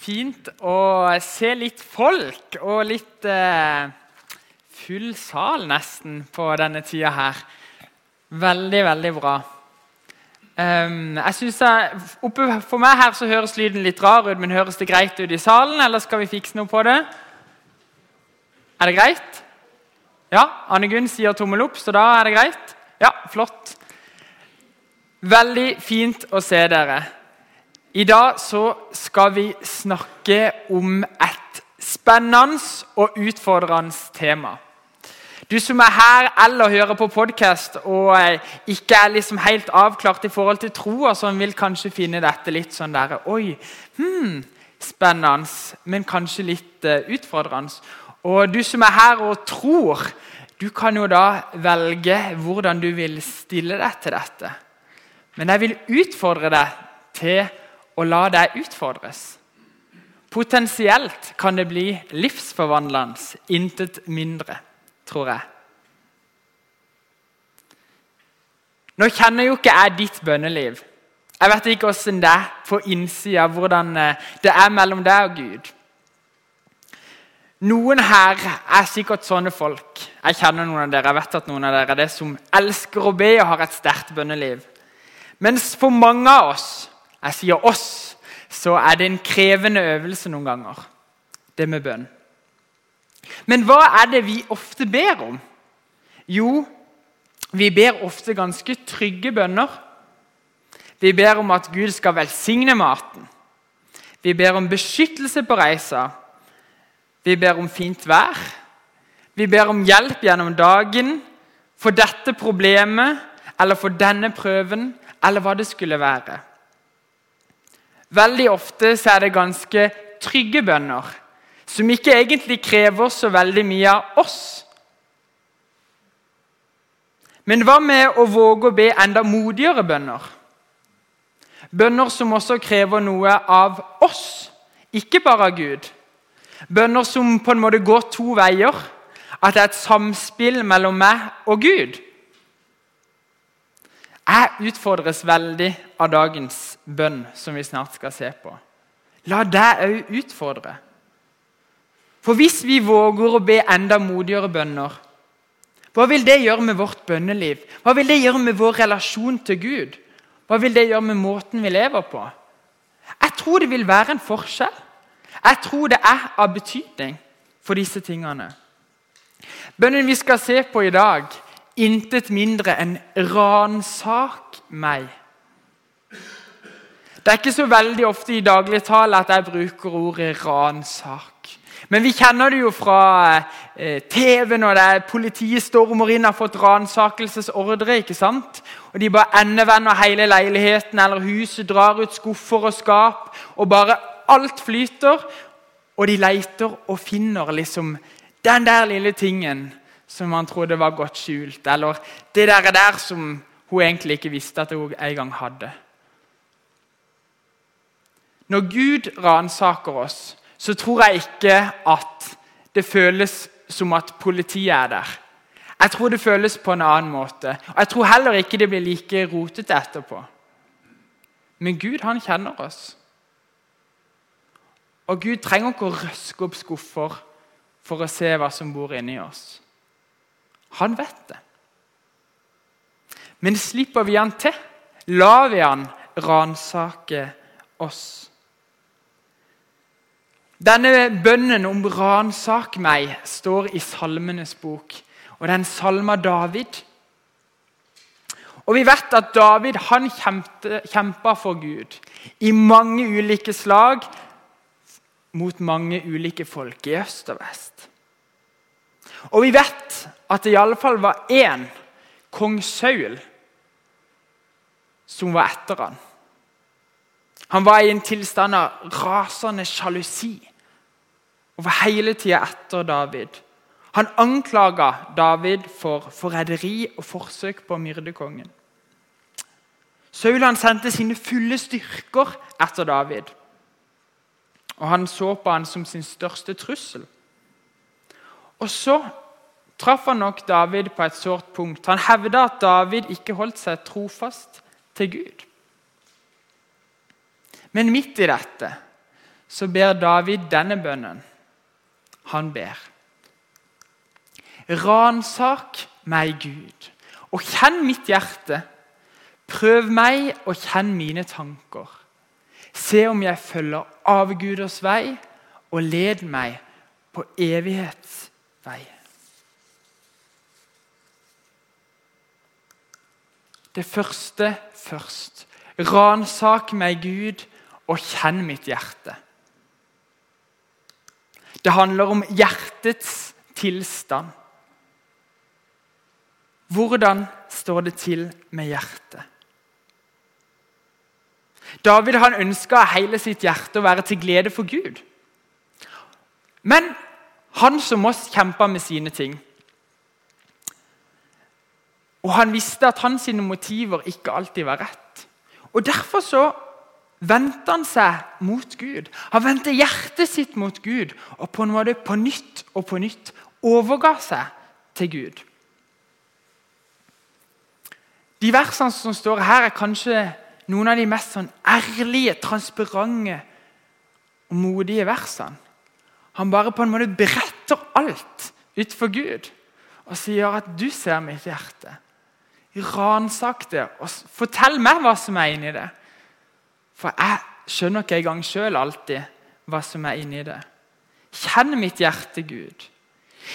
fint å se litt folk og litt eh, full sal nesten på denne tida her. Veldig, veldig bra. Um, jeg synes jeg, oppe For meg her så høres lyden litt rar ut, men høres det greit ut i salen, eller skal vi fikse noe på det? Er det greit? Ja, Anne Gunn sier tommel opp, så da er det greit? Ja, flott. Veldig fint å se dere. I dag så skal vi snakke om et spennende og utfordrende tema. Du som er her eller hører på podkast og eh, ikke er liksom helt avklart i forhold til tro, og som vil kanskje finne dette litt sånn der, Oi, hmm, spennende, men kanskje litt uh, utfordrende. Og du som er her og tror, du kan jo da velge hvordan du vil stille deg til dette. Men jeg vil utfordre deg til og la deg utfordres. Potensielt kan det bli livsforvandlende, intet mindre, tror jeg. Nå kjenner jo ikke jeg ditt bønneliv. Jeg vet ikke åssen det er på innsida, hvordan eh, det er mellom deg og Gud. Noen her er sikkert sånne folk. Jeg kjenner noen av dere, jeg vet at noen av dere er det som elsker å be og har et sterkt bønneliv. Mens for mange av oss jeg sier oss, så er det en krevende øvelse noen ganger, det med bønn. Men hva er det vi ofte ber om? Jo, vi ber ofte ganske trygge bønner. Vi ber om at Gud skal velsigne maten. Vi ber om beskyttelse på reisa. Vi ber om fint vær. Vi ber om hjelp gjennom dagen for dette problemet eller for denne prøven eller hva det skulle være. Veldig ofte er det ganske trygge bønner, som ikke egentlig krever så veldig mye av oss. Men hva med å våge å be enda modigere bønner? Bønner som også krever noe av oss, ikke bare av Gud. Bønner som på en måte går to veier. At det er et samspill mellom meg og Gud. Jeg utfordres veldig av dagens bønn, som vi snart skal se på. La deg òg utfordre. For hvis vi våger å be enda modigere bønner, hva vil det gjøre med vårt bønneliv? Hva vil det gjøre med vår relasjon til Gud? Hva vil det gjøre med måten vi lever på? Jeg tror det vil være en forskjell. Jeg tror det er av betydning for disse tingene. Bønnen vi skal se på i dag, intet mindre enn 'ransak meg'. Det er ikke så veldig ofte i dagligtale at jeg bruker ordet 'ransak'. Men vi kjenner det jo fra eh, TV når det er politiet stormer inn og har fått ransakelsesordre. ikke sant? Og De bare endevender hele leiligheten eller huset, drar ut skuffer og skap. og bare Alt flyter, og de leter og finner liksom den der lille tingen som han trodde var godt skjult, eller det der, der som hun egentlig ikke visste at hun en gang hadde. Når Gud ransaker oss, så tror jeg ikke at det føles som at politiet er der. Jeg tror det føles på en annen måte. Og Jeg tror heller ikke det blir like rotete etterpå. Men Gud, han kjenner oss. Og Gud trenger ikke å røske opp skuffer for å se hva som bor inni oss. Han vet det. Men slipper vi han til, lar vi han ransake oss. Denne bønnen om 'ransak meg' står i Salmenes bok, og det er en salme av David. Og Vi vet at David han kjempa for Gud i mange ulike slag mot mange ulike folk i øst og vest. Og vi vet at det iallfall var én, kong Saul, som var etter han. Han var i en tilstand av rasende sjalusi og var hele tida etter David. Han anklaga David for forræderi og forsøk på å myrde kongen. Saul sendte sine fulle styrker etter David. Og han så på han som sin største trussel. Og så traff han nok David på et sårt punkt. Han hevda at David ikke holdt seg trofast til Gud. Men midt i dette så ber David denne bønnen. Han ber. Ransak meg, Gud, og kjenn mitt hjerte. Prøv meg og kjenn mine tanker. Se om jeg følger avguders vei, og led meg på evighetsvei. Det første først. Ransak meg, Gud, og kjenn mitt hjerte. Det handler om hjertets tilstand. Hvordan står det til med hjertet? David han ønska hele sitt hjerte å være til glede for Gud. Men han som oss kjempa med sine ting. Og han visste at hans motiver ikke alltid var rett. Og Derfor så vendte han seg mot Gud. Han vendte hjertet sitt mot Gud og på en måte på nytt og på nytt overga seg til Gud. De versene som står her, er kanskje noen av de mest sånn ærlige, transparente og modige versene. Han bare på en måte beretter alt utenfor Gud og sier at 'du ser mitt hjerte'. Ransak det og fortell meg hva som er inni det. For jeg skjønner ikke engang sjøl alltid hva som er inni det. Kjenn mitt hjerte, Gud.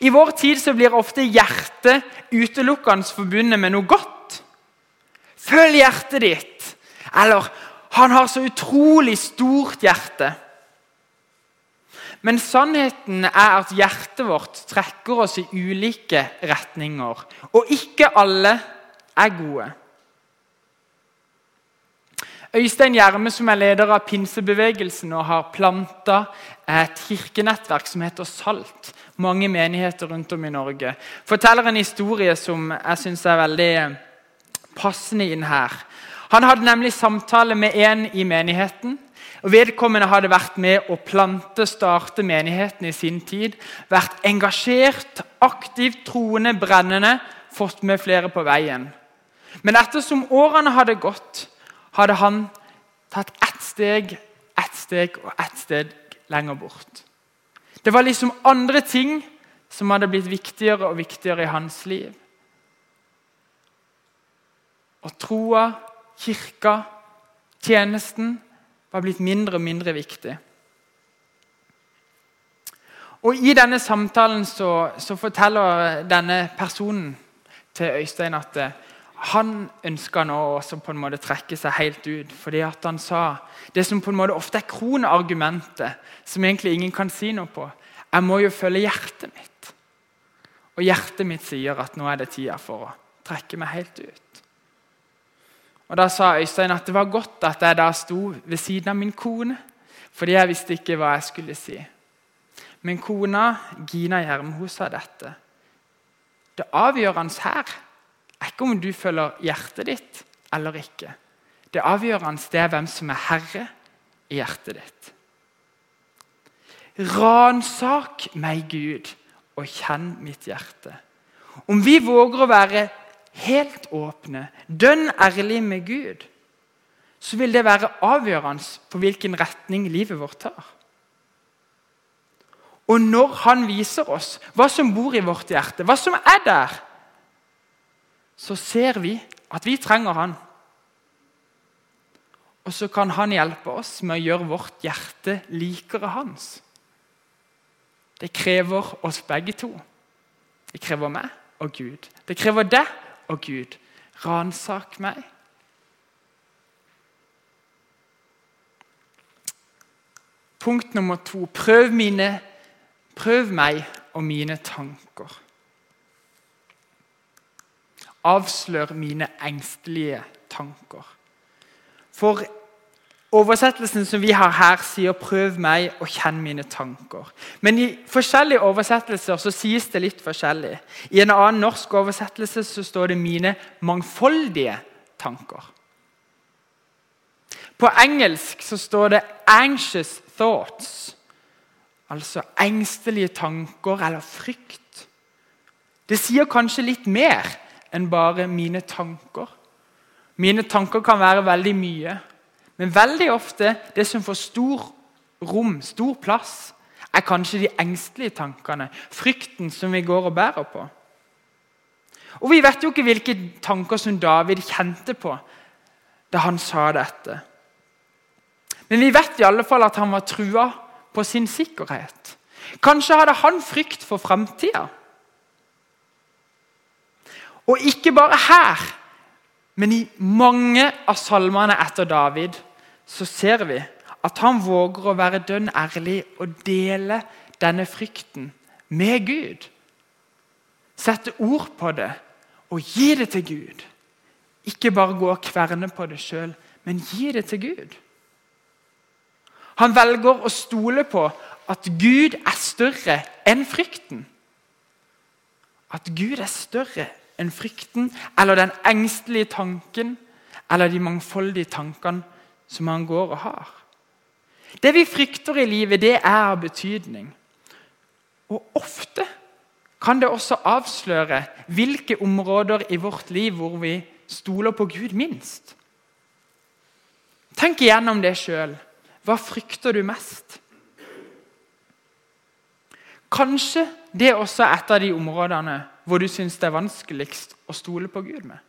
I vår tid så blir ofte hjertet utelukkende forbundet med noe godt. Følg hjertet ditt. Eller 'Han har så utrolig stort hjerte'. Men sannheten er at hjertet vårt trekker oss i ulike retninger. Og ikke alle er gode. Øystein Gjerme, som er leder av pinsebevegelsen og har planta et kirkenettverk som heter SALT, mange menigheter rundt om i Norge, forteller en historie som jeg syns er veldig passende inn her. Han hadde nemlig samtale med en i menigheten. og Vedkommende hadde vært med å plante, starte menigheten i sin tid. Vært engasjert, aktivt, troende, brennende, fått med flere på veien. Men ettersom årene hadde gått, hadde han tatt ett steg, ett steg og ett steg lenger bort. Det var liksom andre ting som hadde blitt viktigere og viktigere i hans liv. Og troa, kirka, tjenesten var blitt mindre og mindre viktig. Og I denne samtalen så, så forteller denne personen til Øystein at han ønska nå også på en måte trekke seg helt ut. fordi at han sa det som på en måte ofte er kronargumentet, som egentlig ingen kan si noe på. Jeg må jo følge hjertet mitt. Og hjertet mitt sier at nå er det tida for å trekke meg helt ut. Og Da sa Øystein at det var godt at jeg da sto ved siden av min kone, fordi jeg visste ikke hva jeg skulle si. Men kona, Gina Gjerm, hun sa dette. Det avgjørende her er ikke om du følger hjertet ditt eller ikke. Det avgjørende det er hvem som er herre i hjertet ditt. Ransak meg, Gud, og kjenn mitt hjerte. Om vi våger å være helt åpne, dønn ærlige med Gud, så vil det være avgjørende for hvilken retning livet vårt tar. Og når Han viser oss hva som bor i vårt hjerte, hva som er der, så ser vi at vi trenger han. Og så kan han hjelpe oss med å gjøre vårt hjerte likere hans. Det krever oss begge to. Det krever meg og Gud. Det krever deg og Gud. Ransak meg. Punkt nummer to. Prøv, mine, prøv meg og mine tanker avslør mine engstelige tanker. For Oversettelsen som vi har her, sier 'prøv meg og kjenn mine tanker'. Men i forskjellige oversettelser så sies det litt forskjellig. I en annen norsk oversettelse så står det 'mine mangfoldige tanker'. På engelsk så står det 'anxious thoughts', altså engstelige tanker eller frykt. Det sier kanskje litt mer enn bare mine tanker. Mine tanker kan være veldig mye, men veldig ofte det som får stor rom, stor plass, er kanskje de engstelige tankene, frykten som vi går og bærer på. Og Vi vet jo ikke hvilke tanker som David kjente på da han sa dette. Men vi vet i alle fall at han var trua på sin sikkerhet. Kanskje hadde han frykt for framtida. Og ikke bare her, men i mange av salmene etter David så ser vi at han våger å være dønn ærlig og dele denne frykten med Gud. Sette ord på det og gi det til Gud. Ikke bare gå og kverne på det sjøl, men gi det til Gud. Han velger å stole på at Gud er større enn frykten. At Gud er større enn frykten eller den engstelige tanken eller de mangfoldige tankene som han går og har. Det vi frykter i livet, det er av betydning. Og ofte kan det også avsløre hvilke områder i vårt liv hvor vi stoler på Gud minst. Tenk igjennom det sjøl. Hva frykter du mest? Kanskje det også er et av de områdene hvor du syns det er vanskeligst å stole på Gud med.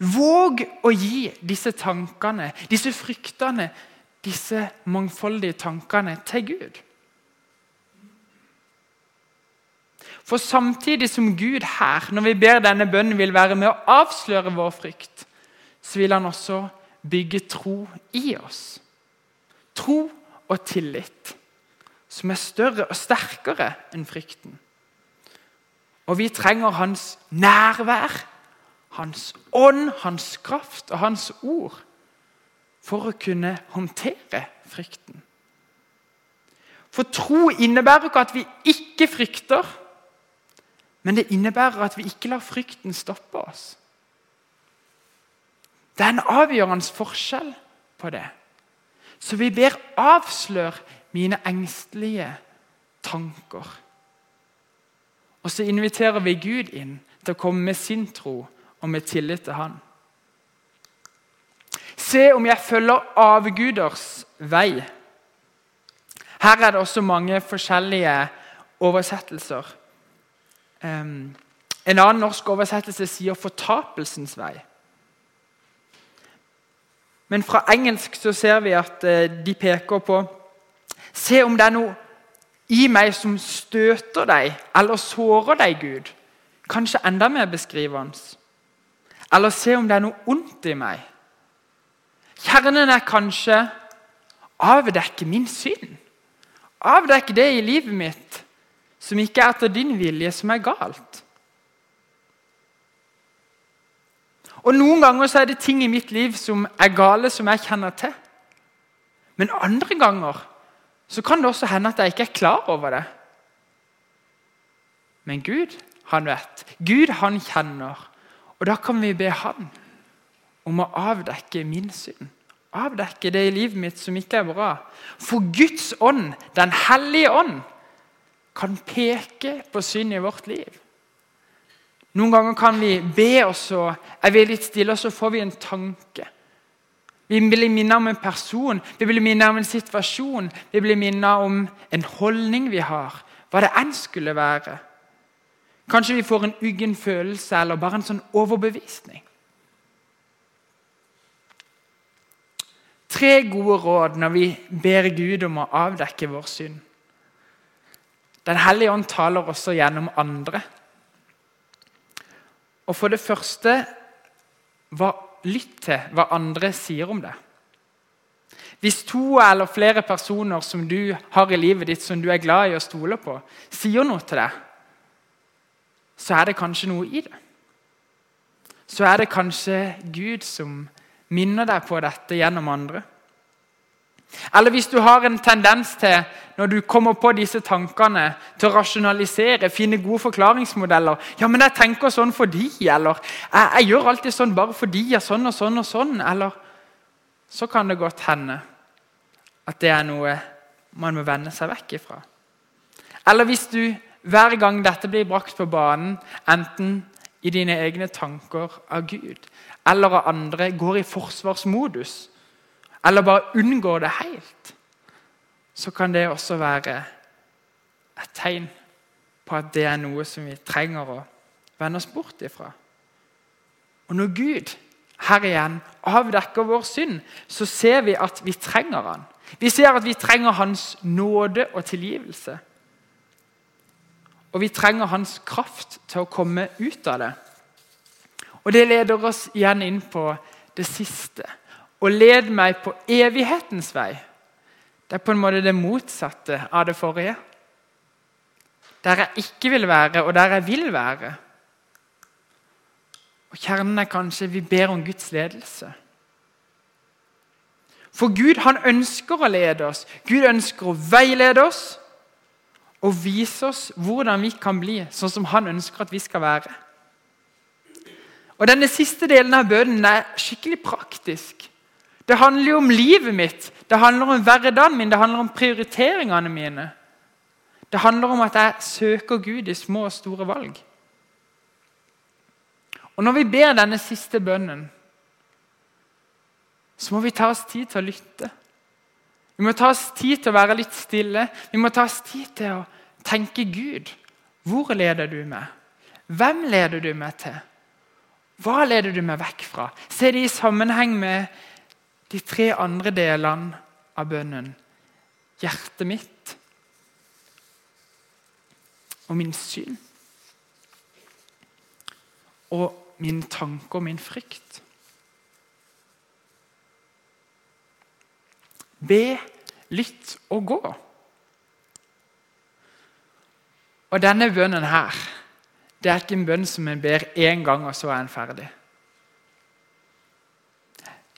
Våg å gi disse tankene, disse fryktene, disse mangfoldige tankene til Gud. For samtidig som Gud her, når vi ber denne bønnen, vil være med å avsløre vår frykt, så vil han også bygge tro i oss. Tro og tillit som er større og sterkere enn frykten. Og vi trenger hans nærvær, hans ånd, hans kraft og hans ord for å kunne håndtere frykten. For tro innebærer ikke at vi ikke frykter, men det innebærer at vi ikke lar frykten stoppe oss. Det er en avgjørende forskjell på det. Så vi ber avslør mine engstelige tanker. Og så inviterer vi Gud inn til å komme med sin tro og med tillit til Han. Se om jeg følger avguders vei. Her er det også mange forskjellige oversettelser. En annen norsk oversettelse sier 'fortapelsens vei'. Men fra engelsk så ser vi at uh, de peker på Se om det er noe i meg som støter deg eller sårer deg, Gud. Kanskje enda mer beskrivende. Eller se om det er noe ondt i meg. Kjernen er kanskje avdekke min synd. Avdekke det i livet mitt som ikke er etter din vilje, som er galt. Og Noen ganger så er det ting i mitt liv som er gale, som jeg kjenner til. Men andre ganger så kan det også hende at jeg ikke er klar over det. Men Gud, han vet. Gud, han kjenner. Og da kan vi be Han om å avdekke min synd. Avdekke det i livet mitt som ikke er bra. For Guds ånd, Den hellige ånd, kan peke på synd i vårt liv. Noen ganger kan vi be, og så er vi litt stille, så får vi en tanke. Vi blir minnet om en person, vi blir minnet om en situasjon, vi blir minnet om en holdning vi har. Hva det enn skulle være. Kanskje vi får en uggen følelse eller bare en sånn overbevisning. Tre gode råd når vi ber Gud om å avdekke vår synd. Den hellige ånd taler også gjennom andre. Og For det første hva lytt til hva andre sier om det. Hvis to eller flere personer som du har i livet ditt, som du er glad i å stole på, sier noe til deg, så er det kanskje noe i det. Så er det kanskje Gud som minner deg på dette gjennom andre. Eller hvis du har en tendens til, når du kommer på disse tankene, til å rasjonalisere, finne gode forklaringsmodeller. Ja, men jeg tenker sånn fordi, eller jeg, jeg gjør alltid sånn bare fordi jeg sånn og sånn og sånn. Eller så kan det godt hende at det er noe man må vende seg vekk ifra. Eller hvis du hver gang dette blir brakt på banen, enten i dine egne tanker av Gud eller av andre, går i forsvarsmodus eller bare unngår det helt, så kan det også være et tegn på at det er noe som vi trenger å vende oss bort ifra. Og når Gud her igjen avdekker vår synd, så ser vi at vi trenger han. Vi ser at vi trenger Hans nåde og tilgivelse. Og vi trenger Hans kraft til å komme ut av det. Og Det leder oss igjen inn på det siste. Og led meg på evighetens vei. Det er på en måte det motsatte av det forrige. Der jeg ikke vil være, og der jeg vil være. Og Kjernen er kanskje vi ber om Guds ledelse. For Gud han ønsker å lede oss. Gud ønsker å veilede oss og vise oss hvordan vi kan bli sånn som han ønsker at vi skal være. Og Denne siste delen av bønnen er skikkelig praktisk. Det handler jo om livet mitt, det handler om hverdagen min, det handler om prioriteringene mine. Det handler om at jeg søker Gud i små og store valg. Og Når vi ber denne siste bønnen, så må vi ta oss tid til å lytte. Vi må ta oss tid til å være litt stille. Vi må ta oss tid til å tenke Gud. Hvor leder du meg? Hvem leder du meg til? Hva leder du meg vekk fra? Se det i sammenheng med de tre andre delene av bønnen. Hjertet mitt og min syn. Og min tanke og min frykt. Be, lytt og gå. Og denne bønnen her, det er ikke en bønn som en ber én gang, og så er en ferdig.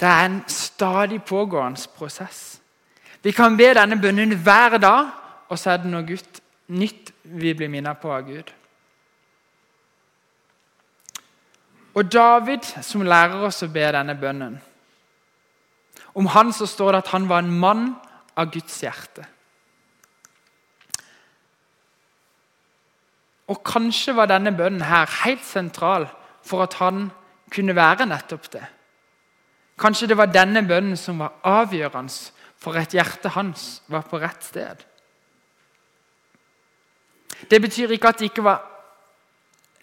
Det er en stadig pågående prosess. Vi kan be denne bønnen hver dag, og så er det noe nytt vi blir minnet på av Gud. Og David, som lærer oss å be denne bønnen Om han så står det at han var en mann av Guds hjerte. Og Kanskje var denne bønnen her helt sentral for at han kunne være nettopp det. Kanskje det var denne bønnen som var avgjørende for at hjertet hans var på rett sted. Det betyr ikke at det ikke var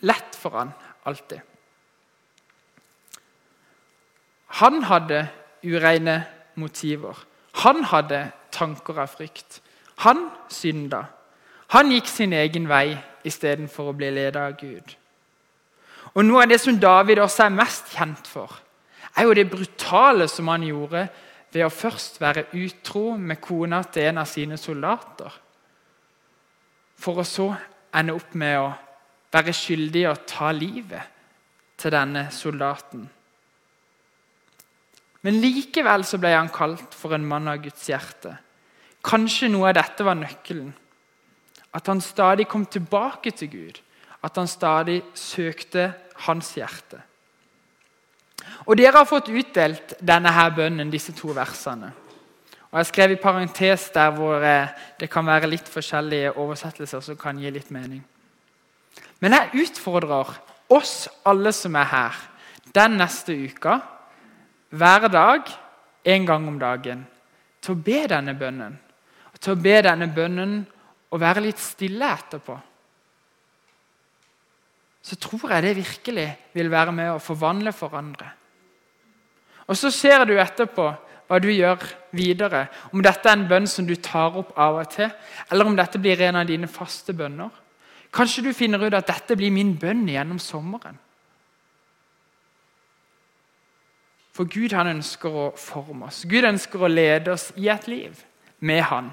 lett for han alltid. Han hadde ureine motiver. Han hadde tanker av frykt. Han synda. Han gikk sin egen vei istedenfor å bli ledet av Gud. Og Noe av det som David også er mest kjent for, er jo det brutale som han gjorde ved å først være utro med kona til en av sine soldater, for å så ende opp med å være skyldig i å ta livet til denne soldaten. Men likevel så ble han kalt for en mann av Guds hjerte. Kanskje noe av dette var nøkkelen. At han stadig kom tilbake til Gud. At han stadig søkte hans hjerte. Og Dere har fått utdelt denne her bønnen, disse to versene. Og Jeg skrev i parentes der hvor eh, det kan være litt forskjellige oversettelser som kan gi litt mening. Men jeg utfordrer oss alle som er her, den neste uka hver dag, en gang om dagen, til å be denne bønnen. Til å be denne bønnen og være litt stille etterpå. Så tror jeg det virkelig vil være med å forvandle for andre. Og Så ser du etterpå hva du gjør videre. Om dette er en bønn som du tar opp av og til, eller om dette blir en av dine faste bønner. Kanskje du finner ut at dette blir min bønn gjennom sommeren. For Gud han ønsker å forme oss. Gud ønsker å lede oss i et liv med Han.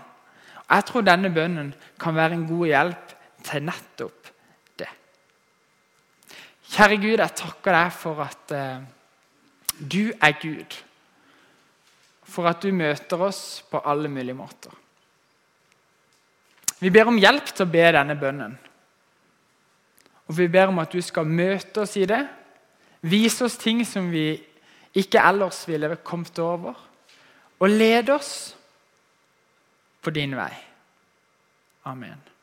Jeg tror denne bønnen kan være en god hjelp til nettopp. Kjære Gud, jeg takker deg for at eh, du er Gud. For at du møter oss på alle mulige måter. Vi ber om hjelp til å be denne bønnen. Og vi ber om at du skal møte oss i det. Vise oss ting som vi ikke ellers ville kommet over, og lede oss på din vei. Amen.